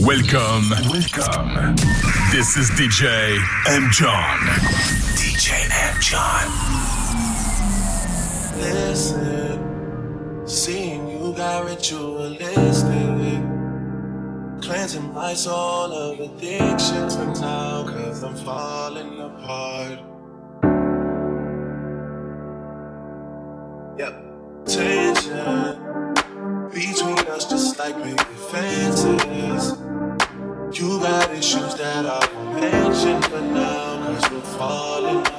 Welcome. Welcome. This is DJ M. John. DJ M. John. Listen, seeing you got ritualistic. Cleansing my soul of addiction for now, cause I'm falling apart. Yep. Tension between us, just like baby fans got issues that I won't mention for now, cause we're falling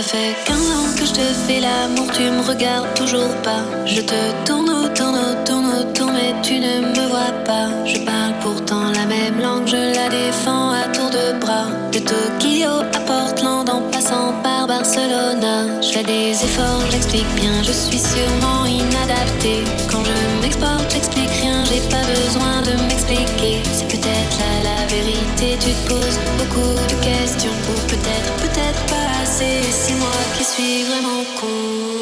Ça fait 15 ans que je te fais l'amour, tu me regardes toujours pas. Je te tourne autour, autour, autour, mais tu ne me vois pas. Je parle pourtant la même langue, je la défends à tour de bras. De Tokyo à Portland en passant par Barcelona. Je fais des efforts, j'explique bien, je suis sûrement inadaptée quand je m'exporte, j'explique rien, j'ai pas besoin de m'expliquer. C'est peut-être là la vérité, tu te poses beaucoup de questions. Ou peut-être, peut-être pas assez. C'est moi qui suis vraiment con.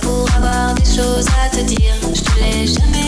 pour avoir des choses à te dire. Je te l'ai jamais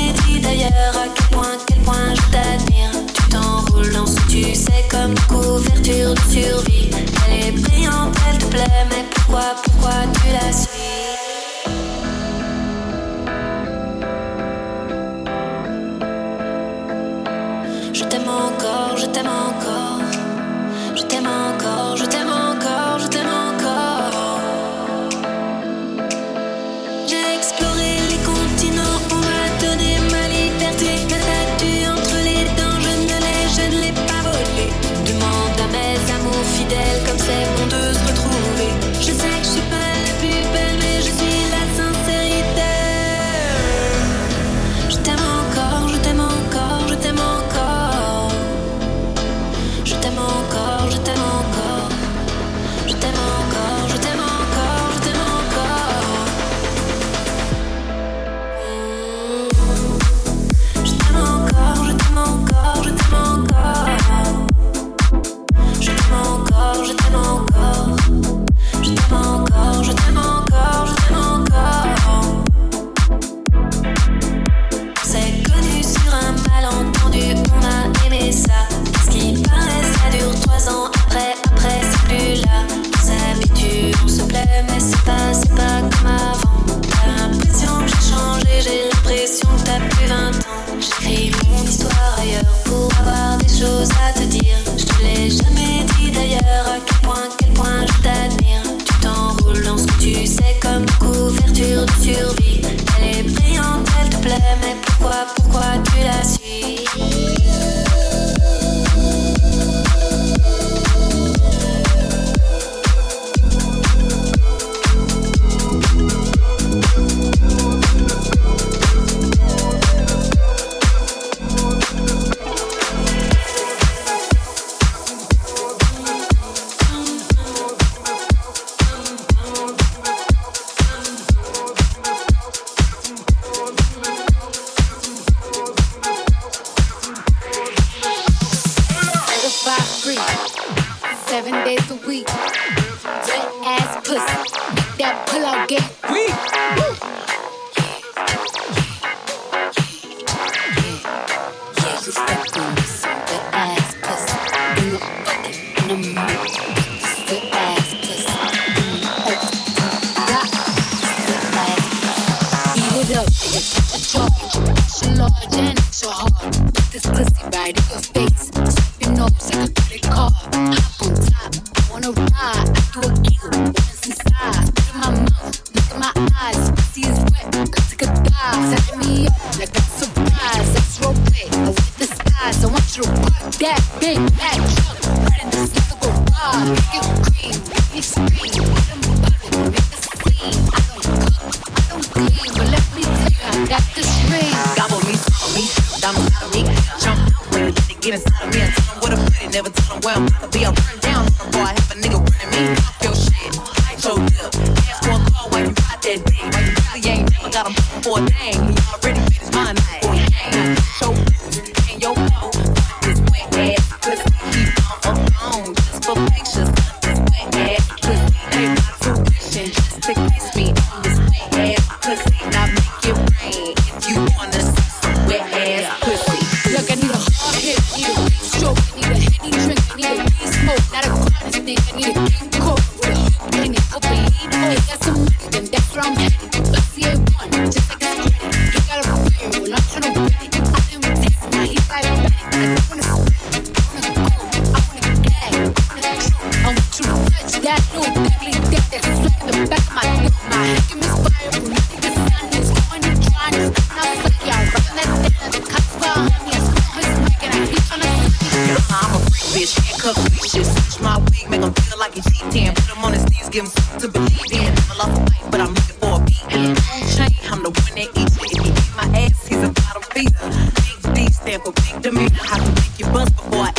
Stand for big demeanor. I to make you bust before I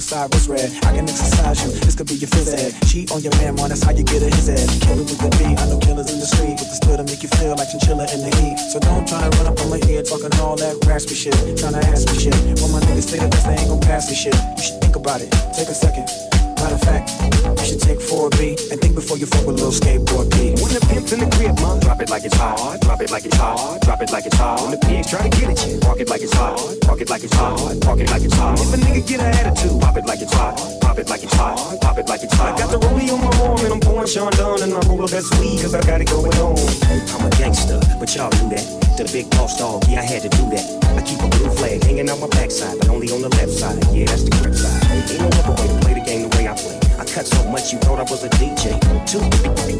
suicide was red. I can exercise you, this could be your phys ed. Cheat on your man, man, that's how you get a his head. Killer with the beat, I know killers in the street with the still to make you feel like chinchilla in the heat. So don't try to run up on my ear talking all that raspy shit, trying to ask me shit. When my niggas say that this they ain't gon' pass me shit, you should think about it. Take a second. Matter of fact, you should take 4B and think before you fuck with little skateboard P. When the pimp's in the crib, mom, drop it like it's hard, drop it like it's hard, drop it like it's hard. When the pigs try to get at you, park it like it's hard, park it like it's hard, park it like it's hard. If a nigga get an attitude, pop it like it's hot, pop it like it's hot, pop it like it's hot. I got the rollie on my arm and I'm pouring Chandon and I roll up that sweet cause I got it going on. I'm a gangster, but y'all do that. The big boss dog, yeah, I had to do that. I keep a blue flag hanging on my backside, but only on the left side. Yeah, that's the correct side. Ain't no other way to play the game the way I play. I cut so much you thought I was a DJ. Two,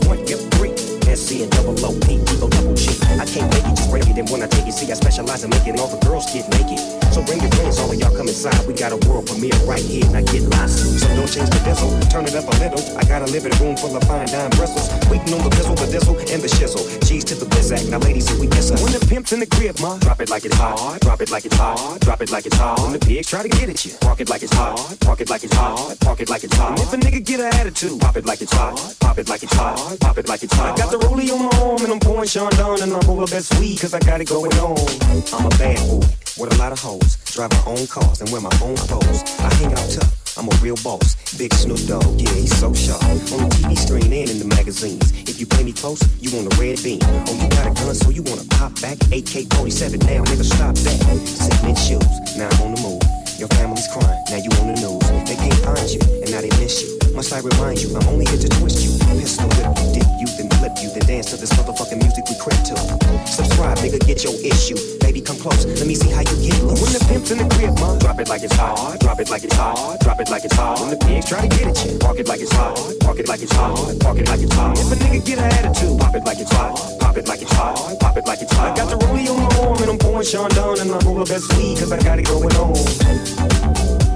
one, yep, three. SC and double O P, Evo double G. I can't make it, just break it. And when I take it, see, I specialize in making all the girls get naked. So bring your friends, all of y'all come inside. We got a world premiere right here, now get lost. So don't change the diesel, turn it up a little. I got a living room full of fine dime bristles. Waiting on the pistol, the diesel, and the shizzle. G's to the bizac, now ladies, we kiss her. When the pimp's in the crib, ma, drop it like it's hot. drop it like it's hot. drop it like it's hot. When the pigs try to get at you, park it like it's hot. park it like it's hard, park it like it's hard. Nigga get an attitude, pop it like it's hot, pop it like it's hot, pop it like it's hot. I got the rollie on my arm and I'm pouring Chandon and I'm up that sweet cause I got it going on. I'm a bad boy with a lot of hoes, drive my own cars and wear my own clothes. I hang out tough. I'm a real boss, big Snoop Dogg, yeah, he's so sharp. On the TV screen and in the magazines. If you play me close, you want a red beam. Oh, you got a gun, so you wanna pop back? AK-47, now nigga, stop that. In shoes, now I'm on the move. Your family's crying, now you on the news. They can't find you, and now they miss you. Must I remind you, I'm only here to twist you. Pistol whip you, dip you, then flip you, then dance to this motherfucking music we crib to. Subscribe, nigga, get your issue. Baby, come close, let me see how you get loose. When the pimp's in the crib, ma, drop it like it's hot. drop it like it's hot. drop it like it's hot. When the pigs try to get at you, park it like it's hot. park it like it's hot. park it like it's hot. If a nigga get an attitude, pop it like it's hot, it like it's hot, pop it like it's hot. I got the rollie on my arm and I'm pouring Chandon and I roll up that sweet cause I got it going on.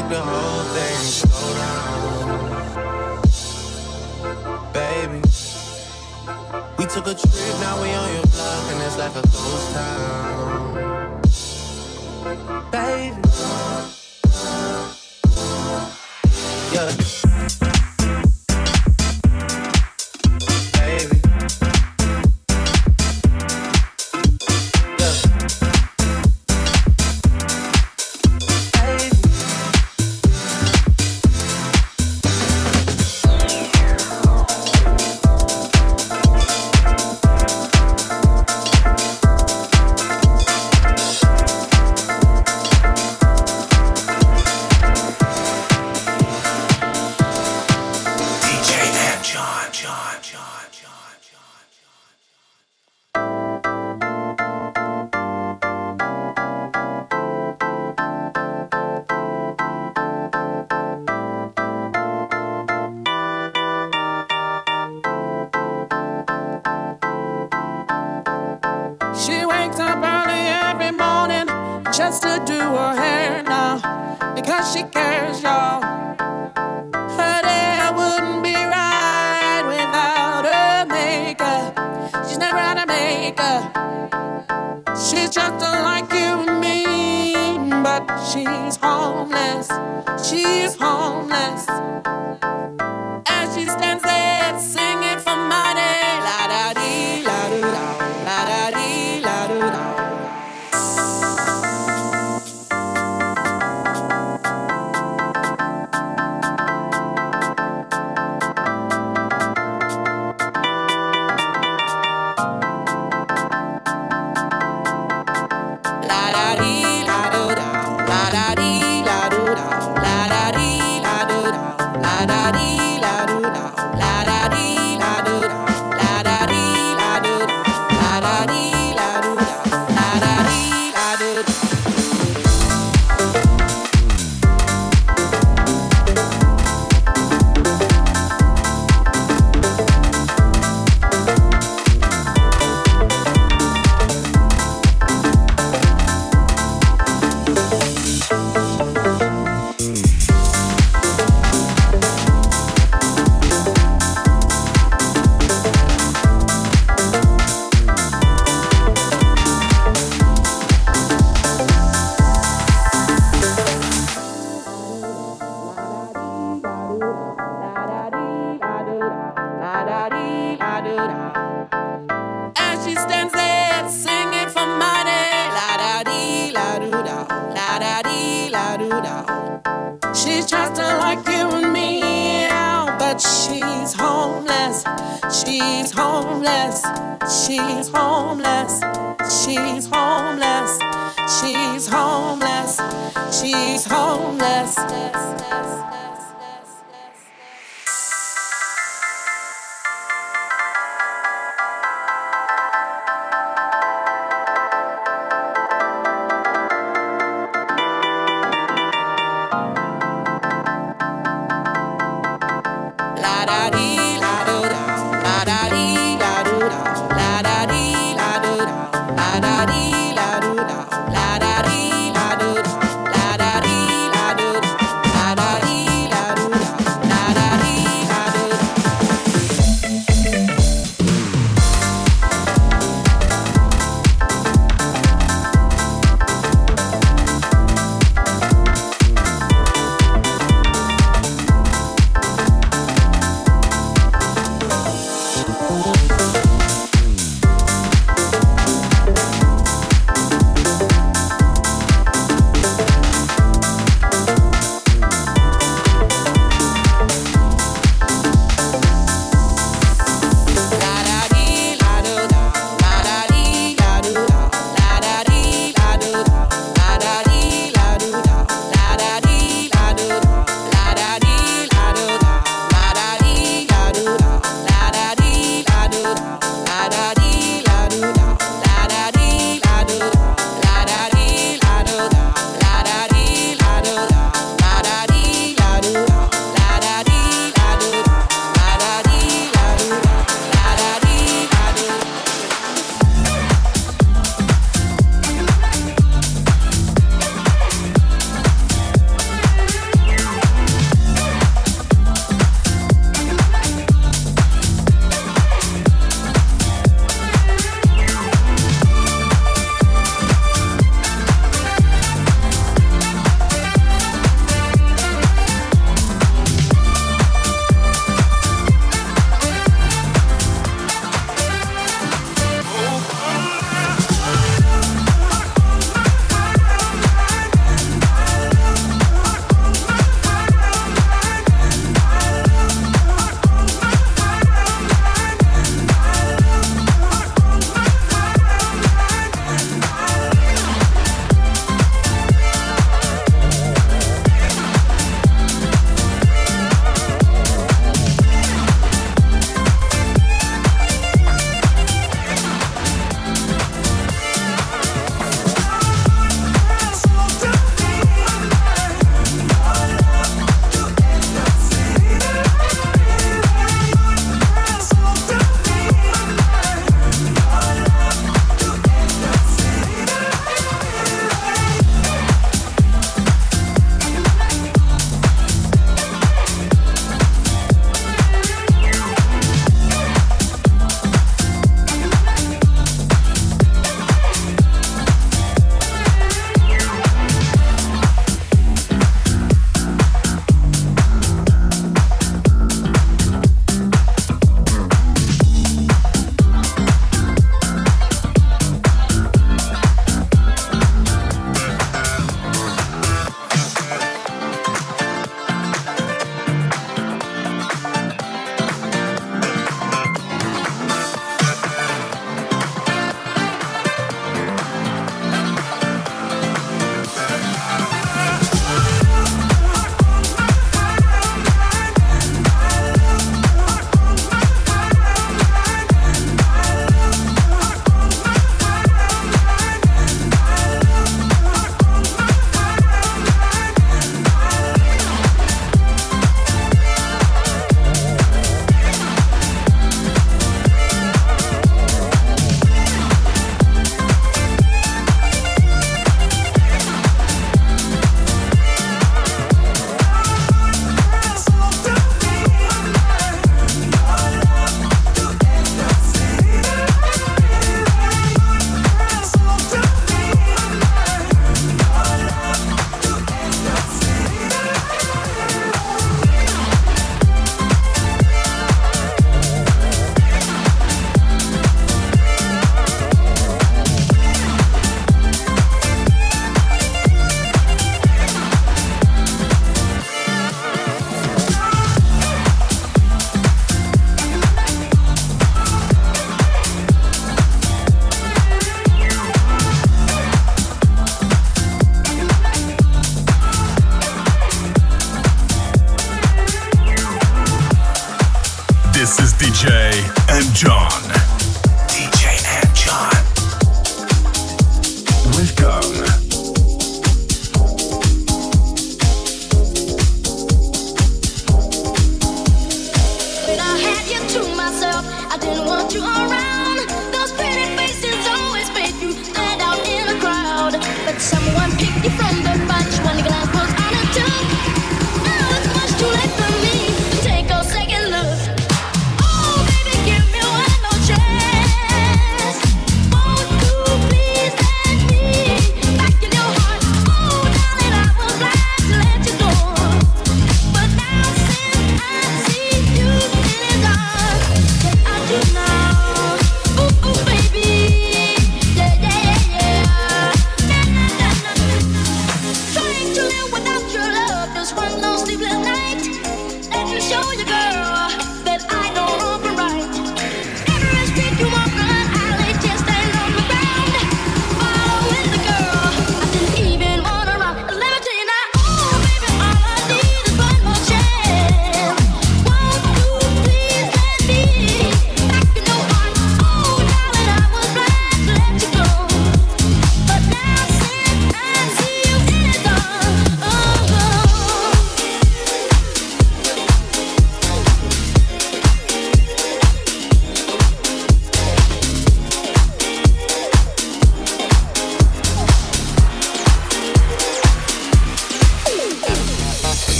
took the whole thing. Slow down, baby. We took a trip, now we on your block, and it's like a ghost town. homeless, she's homeless. As she stands there singing from です。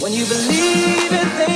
When you believe in things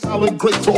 freestyle great for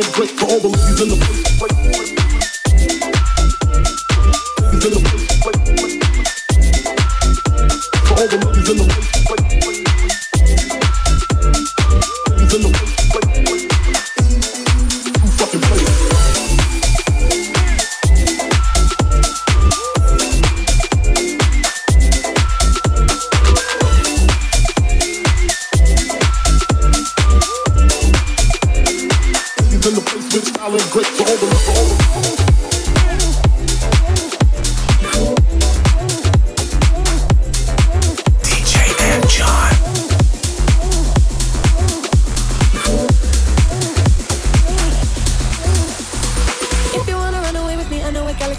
solid break for all the ladies in the place.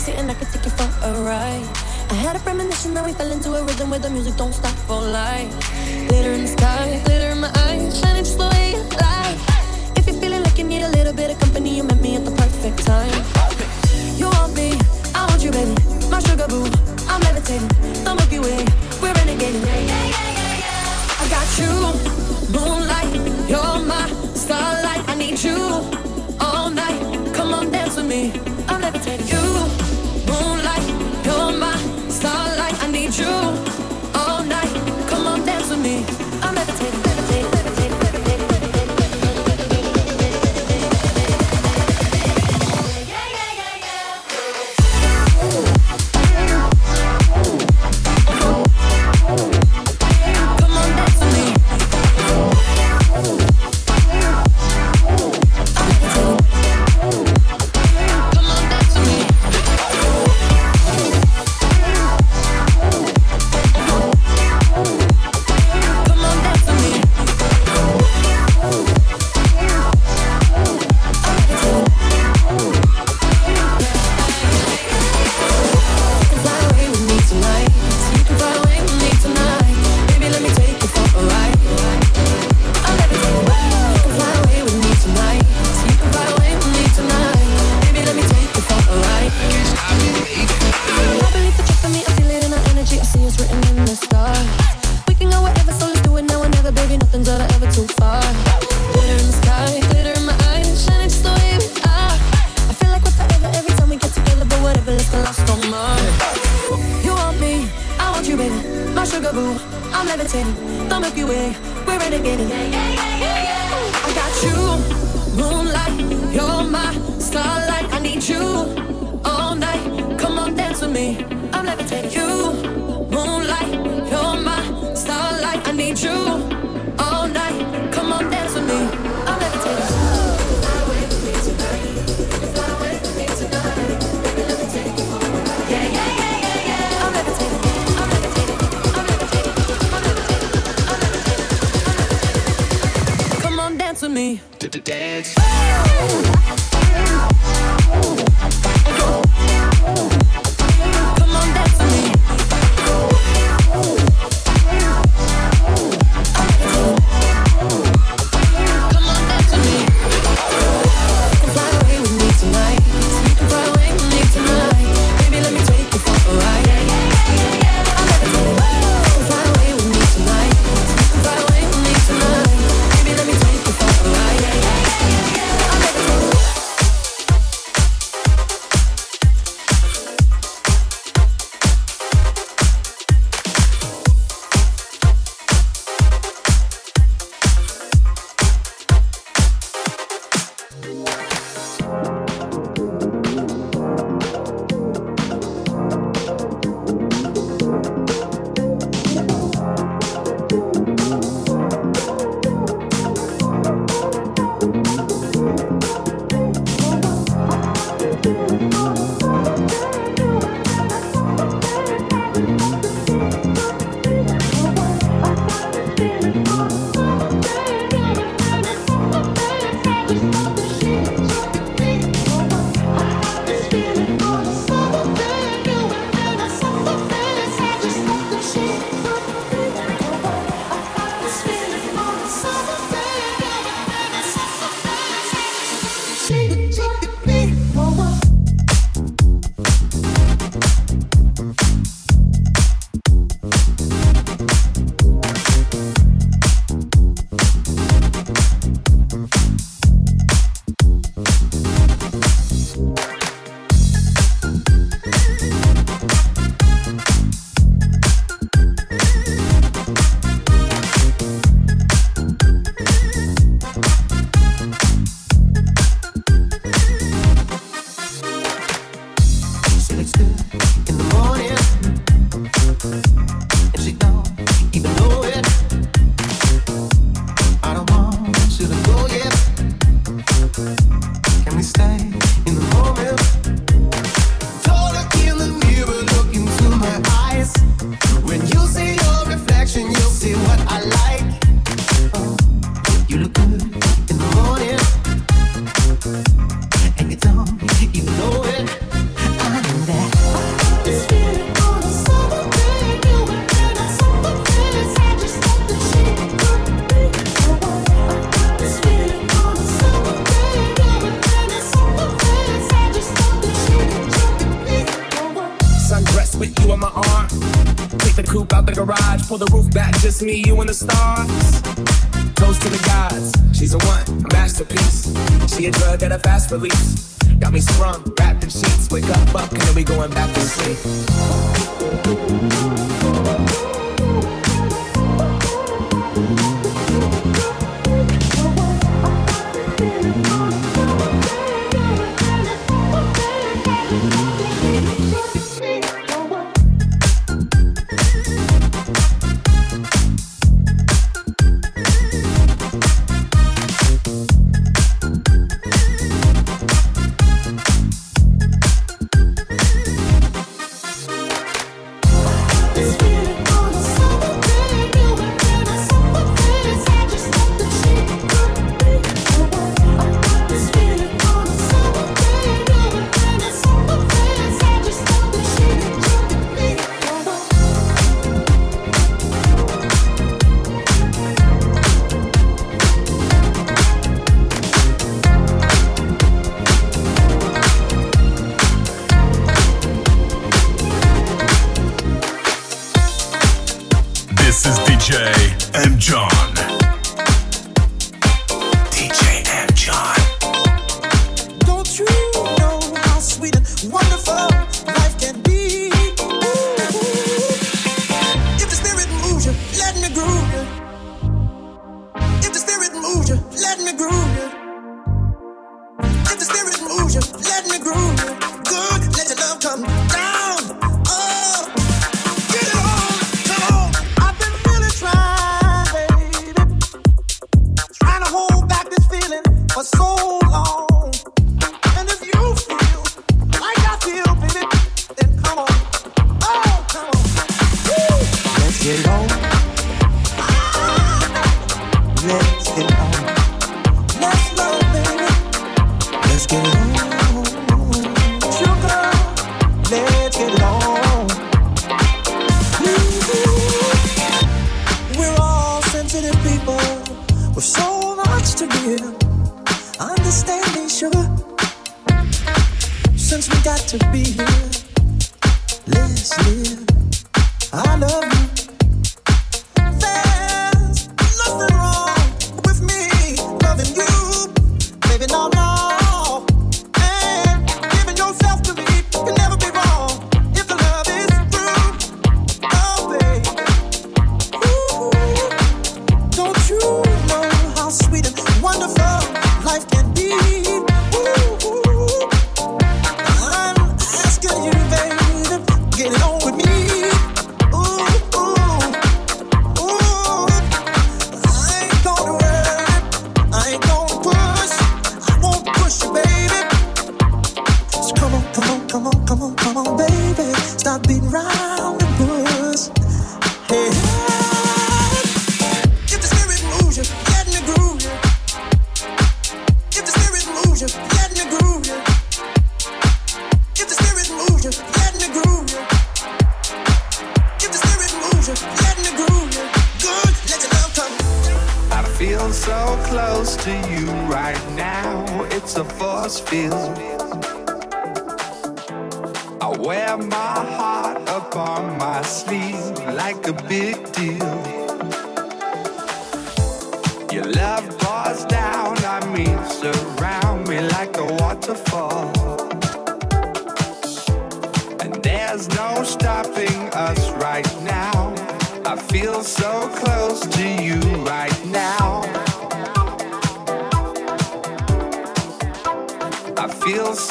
sexy and I can take you for a ride. I had a premonition that we fell into a rhythm where the music don't stop for life. Glitter in the sky, glitter in my eyes, shining just the way you like. If you're feeling like you need a little bit of company, you met me at the perfect time. You want me, I want you, baby. My sugar boo, I'm levitating. The Milky Way, we're renegading. Yeah, yeah, yeah, yeah. I got you, moonlight, you're my starlight. I need you. levitating. The Milky Way, we're renegading. I got you, moonlight, you're my starlight. I need you all night. Come on, dance with me. I'm levitating you. to the dance. police.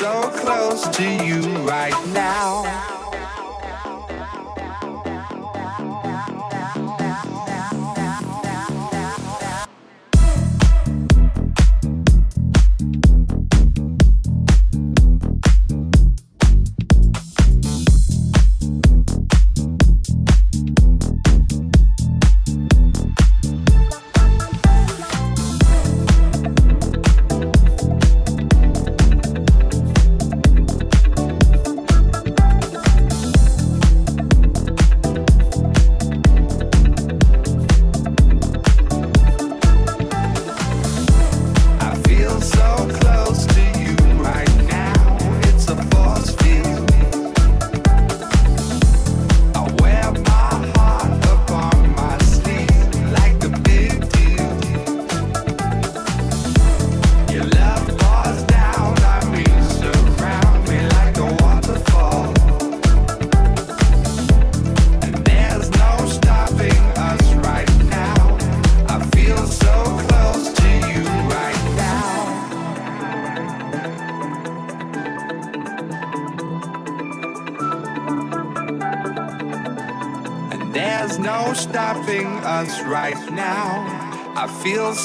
so close to you right now.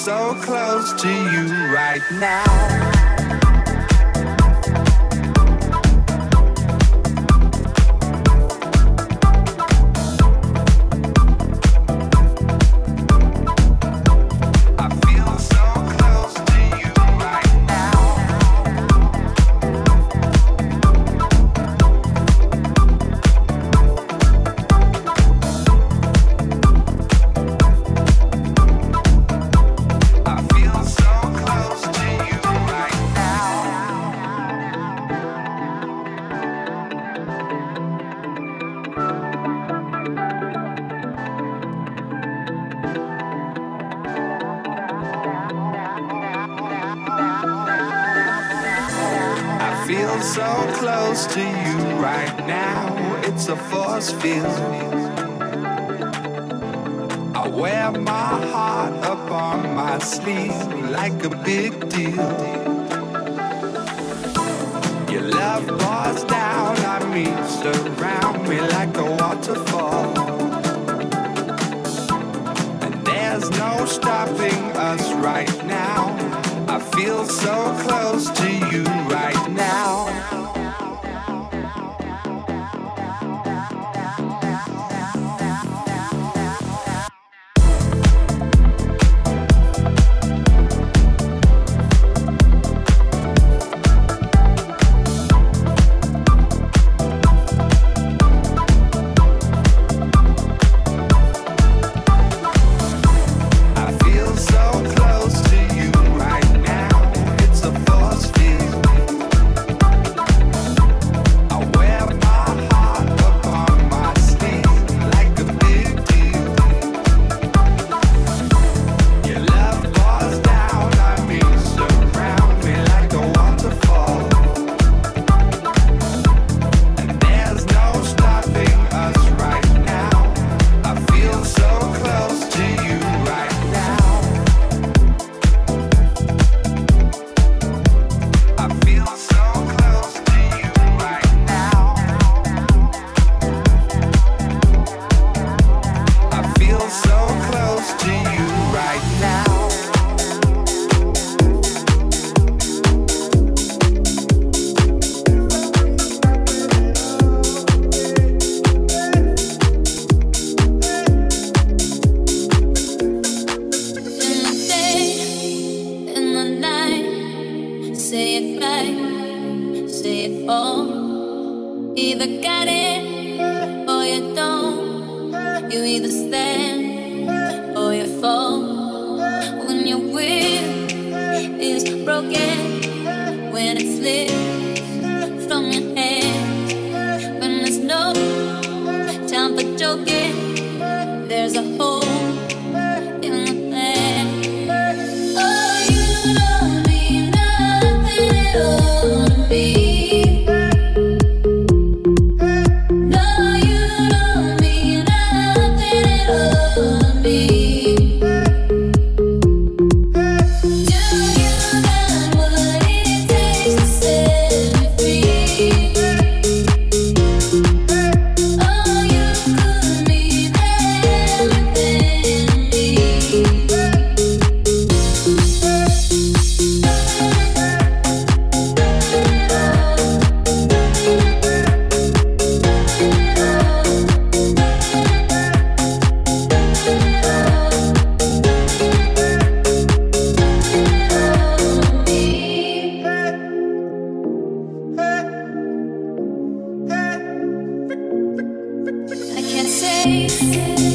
so close to you right now. Can't